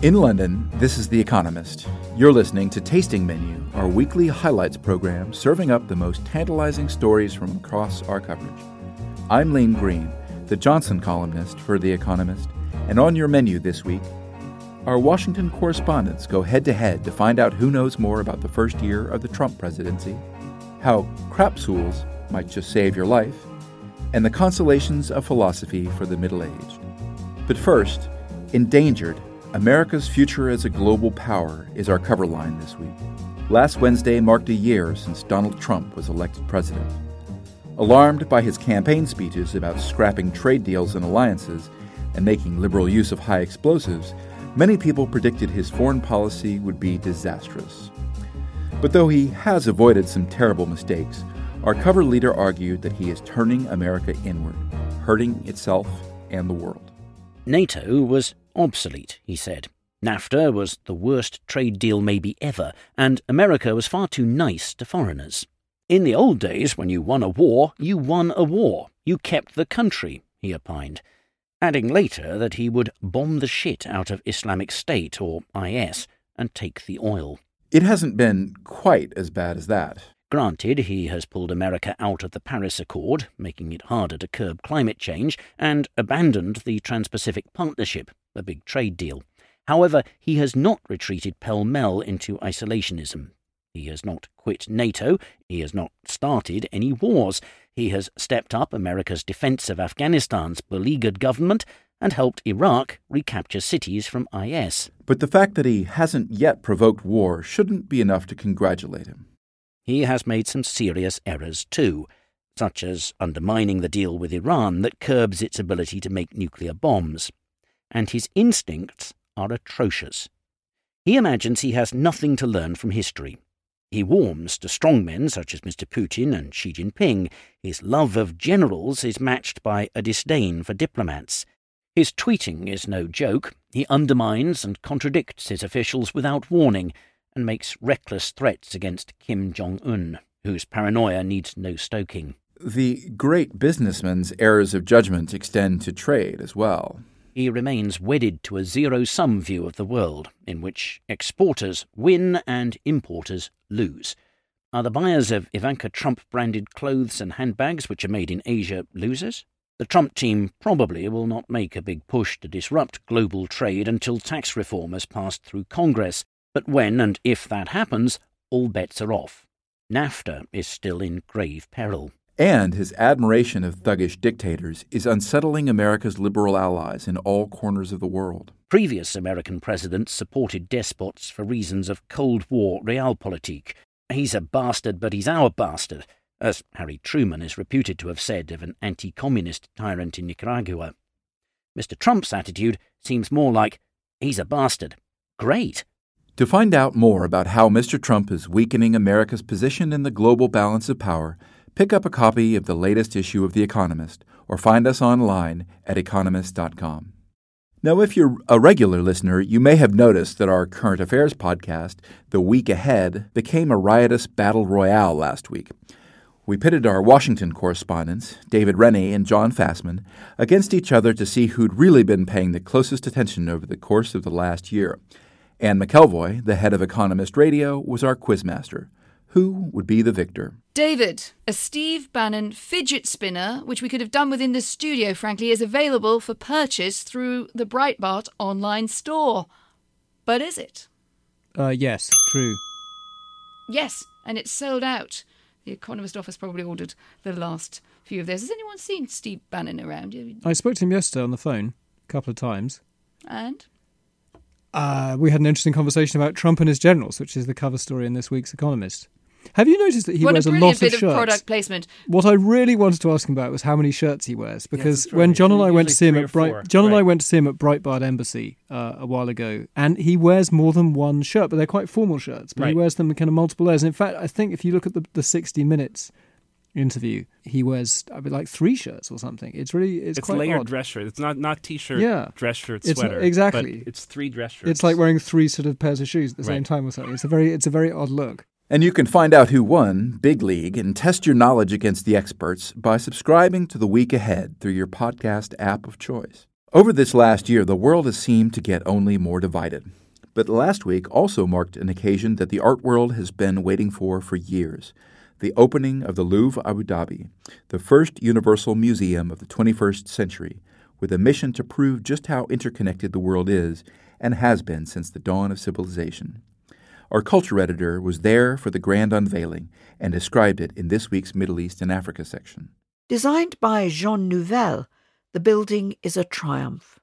In London, this is The Economist. You're listening to Tasting Menu, our weekly highlights program serving up the most tantalizing stories from across our coverage. I'm Lane Greene, the Johnson columnist for The Economist, and on your menu this week, our Washington correspondents go head to head to find out who knows more about the first year of the Trump presidency, how crapsules might just save your life, and the consolations of philosophy for the middle aged. But first, Endangered America's Future as a Global Power is our cover line this week. Last Wednesday marked a year since Donald Trump was elected president. Alarmed by his campaign speeches about scrapping trade deals and alliances and making liberal use of high explosives, many people predicted his foreign policy would be disastrous. But though he has avoided some terrible mistakes, our cover leader argued that he is turning America inward, hurting itself and the world. NATO was obsolete, he said. NAFTA was the worst trade deal maybe ever, and America was far too nice to foreigners. In the old days, when you won a war, you won a war. You kept the country, he opined, adding later that he would bomb the shit out of Islamic State, or IS, and take the oil. It hasn't been quite as bad as that. Granted, he has pulled America out of the Paris Accord, making it harder to curb climate change, and abandoned the Trans Pacific Partnership, a big trade deal. However, he has not retreated pell mell into isolationism. He has not quit NATO. He has not started any wars. He has stepped up America's defense of Afghanistan's beleaguered government and helped Iraq recapture cities from IS. But the fact that he hasn't yet provoked war shouldn't be enough to congratulate him he has made some serious errors too, such as undermining the deal with Iran that curbs its ability to make nuclear bombs. And his instincts are atrocious. He imagines he has nothing to learn from history. He warms to strongmen such as Mr. Putin and Xi Jinping. His love of generals is matched by a disdain for diplomats. His tweeting is no joke. He undermines and contradicts his officials without warning, and makes reckless threats against Kim Jong un, whose paranoia needs no stoking. The great businessman's errors of judgment extend to trade as well. He remains wedded to a zero sum view of the world, in which exporters win and importers lose. Are the buyers of Ivanka Trump branded clothes and handbags which are made in Asia losers? The Trump team probably will not make a big push to disrupt global trade until tax reform has passed through Congress, but when and if that happens, all bets are off. NAFTA is still in grave peril. And his admiration of thuggish dictators is unsettling America's liberal allies in all corners of the world. Previous American presidents supported despots for reasons of Cold War realpolitik. He's a bastard, but he's our bastard, as Harry Truman is reputed to have said of an anti communist tyrant in Nicaragua. Mr. Trump's attitude seems more like, he's a bastard. Great. To find out more about how Mr. Trump is weakening America's position in the global balance of power, pick up a copy of the latest issue of The Economist or find us online at economist.com. Now, if you're a regular listener, you may have noticed that our current affairs podcast, The Week Ahead, became a riotous battle royale last week. We pitted our Washington correspondents, David Rennie and John Fasman, against each other to see who'd really been paying the closest attention over the course of the last year. Anne McElvoy, the head of Economist Radio, was our quizmaster. Who would be the victor? David, a Steve Bannon fidget spinner, which we could have done within the studio, frankly, is available for purchase through the Breitbart online store. But is it? Uh, yes, true. Yes, and it's sold out. The Economist office probably ordered the last few of those. Has anyone seen Steve Bannon around? I spoke to him yesterday on the phone a couple of times. And? Uh, we had an interesting conversation about Trump and his generals, which is the cover story in this week's Economist. Have you noticed that he what wears a a, brilliant lot bit of of shirts? product placement. What I really wanted to ask him about was how many shirts he wears, because that's when. John and I went to see him at or four. Bright, John and I went to see him at Breitbart Embassy uh, a while ago, and he wears more than one shirt, but they're quite formal shirts. But he Right. wears them in kind of multiple layers. And in fact, I think if you look at the, the sixty minutes interview, he wears I mean, like three shirts or something. It's really it's, It's, quite layered odd. dress shirt. It's not not t-shirt, Yeah. dress shirt, It's not- sweater. exactly. But it's three dress shirts. It's like wearing three sort of pairs of shoes at the same time or something. It's a very it's a very odd look. And you can find out who won Big League and test your knowledge against the experts by subscribing to The Week Ahead through your podcast app of choice. Over this last year, the world has seemed to get only more divided. But last week also marked an occasion that the art world has been waiting for for years the opening of the Louvre Abu Dhabi, the first universal museum of the 21st century, with a mission to prove just how interconnected the world is and has been since the dawn of civilization. Our culture editor was there for the grand unveiling and described it in this week's Middle East and Africa section. Designed by Jean Nouvel, the building is a triumph.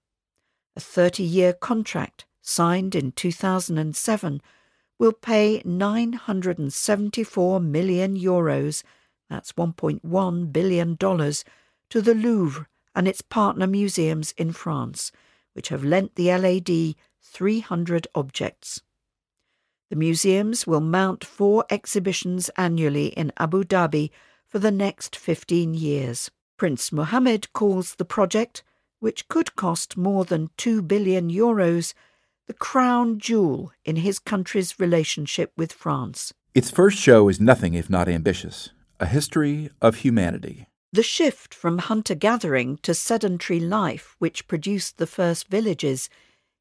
A 30 year contract signed in 2007 will pay 974 million euros, that's $1.1 billion, to the Louvre and its partner museums in France, which have lent the LAD 300 objects. The museums will mount four exhibitions annually in Abu Dhabi for the next 15 years. Prince Mohammed calls the project, which could cost more than 2 billion euros, the crown jewel in his country's relationship with France. Its first show is nothing if not ambitious a history of humanity. The shift from hunter gathering to sedentary life, which produced the first villages,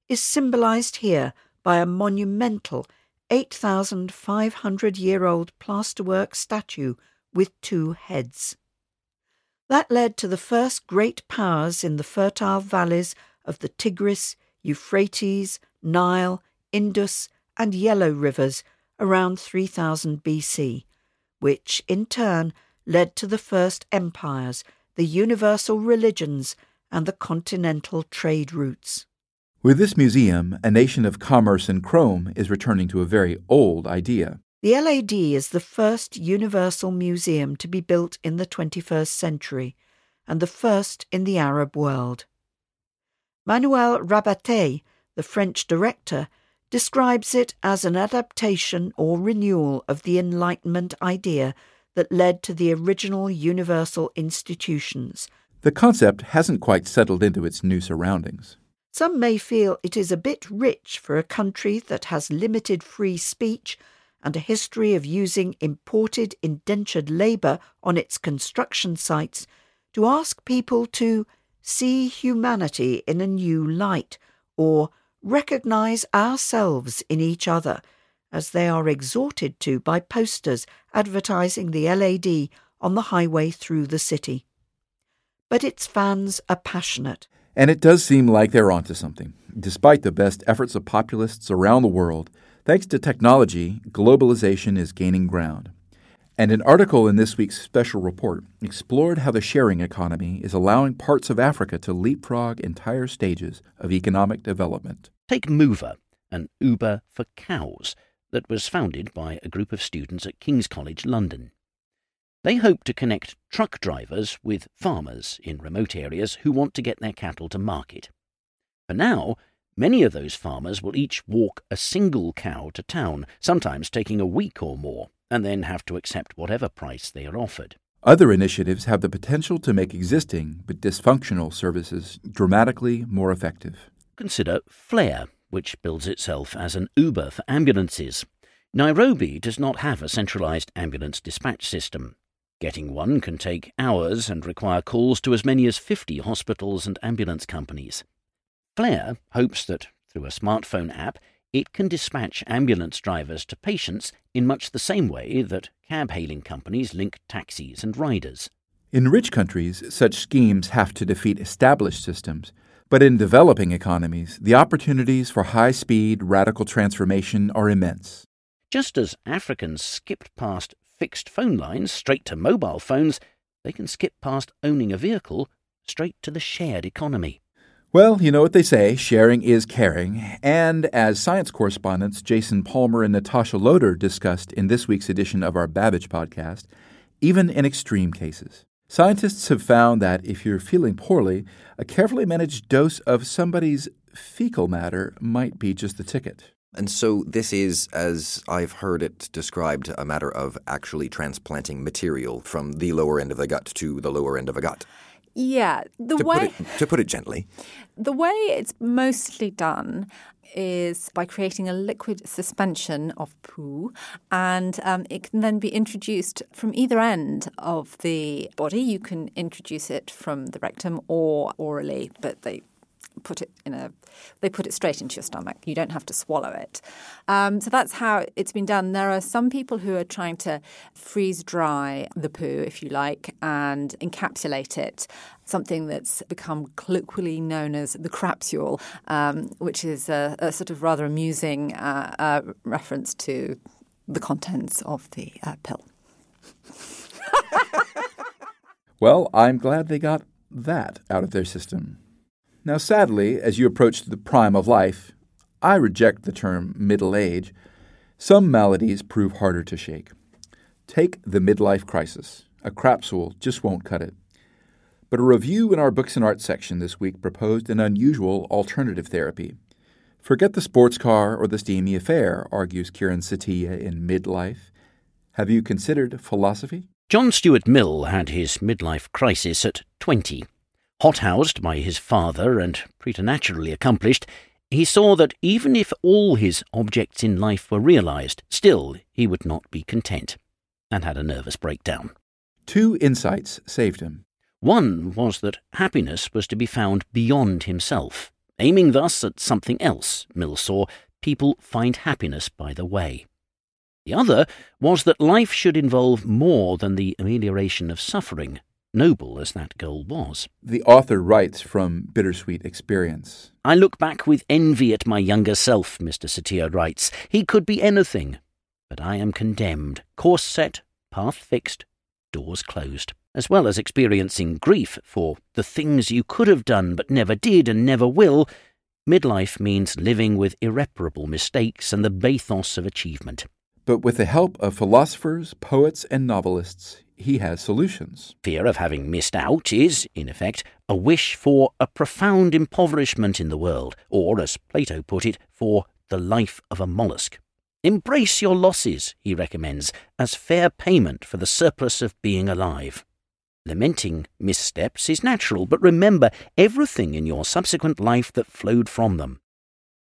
is symbolized here by a monumental 8,500 year old plasterwork statue with two heads. That led to the first great powers in the fertile valleys of the Tigris, Euphrates, Nile, Indus, and Yellow rivers around 3000 BC, which in turn led to the first empires, the universal religions, and the continental trade routes. With this museum, a nation of commerce and chrome is returning to a very old idea. The LAD is the first universal museum to be built in the 21st century and the first in the Arab world. Manuel Rabaté, the French director, describes it as an adaptation or renewal of the Enlightenment idea that led to the original universal institutions. The concept hasn't quite settled into its new surroundings. Some may feel it is a bit rich for a country that has limited free speech and a history of using imported indentured labour on its construction sites to ask people to see humanity in a new light or recognise ourselves in each other, as they are exhorted to by posters advertising the LAD on the highway through the city. But its fans are passionate. And it does seem like they're onto something. Despite the best efforts of populists around the world, thanks to technology, globalization is gaining ground. And an article in this week's special report explored how the sharing economy is allowing parts of Africa to leapfrog entire stages of economic development. Take Mooover, an Uber for cows that was founded by a group of students at King's College London. They hope to connect truck drivers with farmers in remote areas who want to get their cattle to market. For now, many of those farmers will each walk a single cow to town, sometimes taking a week or more, and then have to accept whatever price they are offered. Other initiatives have the potential to make existing but dysfunctional services dramatically more effective. Consider Flare, which bills itself as an Uber for ambulances. Nairobi does not have a centralized ambulance dispatch system. Getting one can take hours and require calls to as many as 50 hospitals and ambulance companies. Flare hopes that, through a smartphone app, it can dispatch ambulance drivers to patients in much the same way that cab hailing companies link taxis and riders. In rich countries, such schemes have to defeat established systems, but in developing economies, the opportunities for high speed, radical transformation are immense. Just as Africans skipped past fixed phone lines straight to mobile phones, they can skip past owning a vehicle straight to the shared economy. Well, you know what they say sharing is caring. And as science correspondents Jason Palmer and Natasha Loder discussed in this week's edition of our Babbage podcast, even in extreme cases. Scientists have found that if you're feeling poorly, a carefully managed dose of somebody's fecal matter might be just the ticket. And so this is, as I've heard it described, a matter of actually transplanting material from the lower end of the gut to the lower end of a gut. Yeah, the to way put it, to put it gently, the way it's mostly done is by creating a liquid suspension of poo, and um, it can then be introduced from either end of the body. You can introduce it from the rectum or orally, but they put it in a they put it straight into your stomach. You don't have to swallow it. Um, so that's how it's been done. There are some people who are trying to freeze dry the poo if you like and encapsulate it. Something that's become colloquially known as the crapsule um, which is a, a, sort of rather amusing uh, uh, reference to the contents of the uh, pill. Well i'm glad they got that out of their system now, sadly, as you approach the prime of life, I reject the term middle age. Some maladies prove harder to shake. Take the midlife crisis. A crapsule just won't cut it. But a review in our Books and arts section this week proposed an unusual alternative therapy. Forget the sports car or the steamy affair, argues Kieran Setiya in Midlife. Have you considered philosophy? John Stuart Mill had his midlife crisis at 20. Hothoused by his father and preternaturally accomplished, he saw that even if all his objects in life were realized, still he would not be content, and had a nervous breakdown. Two insights saved him. One was that happiness was to be found beyond himself. Aiming thus at something else, Mill saw, people find happiness by the way. The other was that life should involve more than the amelioration of suffering, noble as that goal was. The author writes from bittersweet experience. I look back with envy at my younger self, Mr. Setiya writes. He could be anything, but I am condemned, course set, path fixed, doors closed, as well as experiencing grief for the things you could have done but never did and never will. Midlife means living with irreparable mistakes and the bathos of achievement. But with the help of philosophers, poets, and novelists, he has solutions. Fear of having missed out is, in effect, a wish for a profound impoverishment in the world, or, as Plato put it, for the life of a mollusk. Embrace your losses, he recommends, as fair payment for the surplus of being alive. Lamenting missteps is natural, but remember everything in your subsequent life that flowed from them.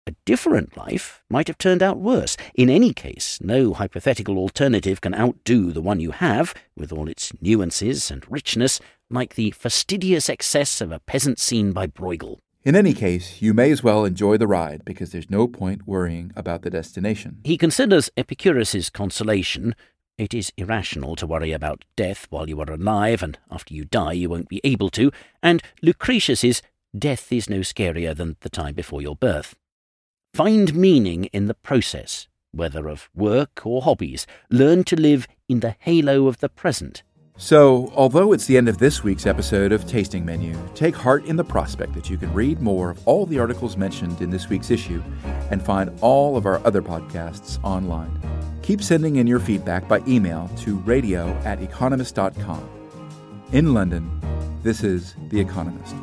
A different life might have turned out worse. In any case, no hypothetical alternative can outdo the one you have, with all its nuances and richness, like the fastidious excess of a peasant scene by Bruegel. In any case, you may as well enjoy the ride because there's no point worrying about the destination. He considers Epicurus's consolation. It is irrational to worry about death while you are alive, and after you die you won't be able to, and Lucretius's death is no scarier than the time before your birth. Find meaning in the process, whether of work or hobbies. Learn to live in the halo of the present. So, although it's the end of this week's episode of Tasting Menu, take heart in the prospect that you can read more of all the articles mentioned in this week's issue and find all of our other podcasts online. Keep sending in your feedback by email to radio at economist.com. In London, this is The Economist.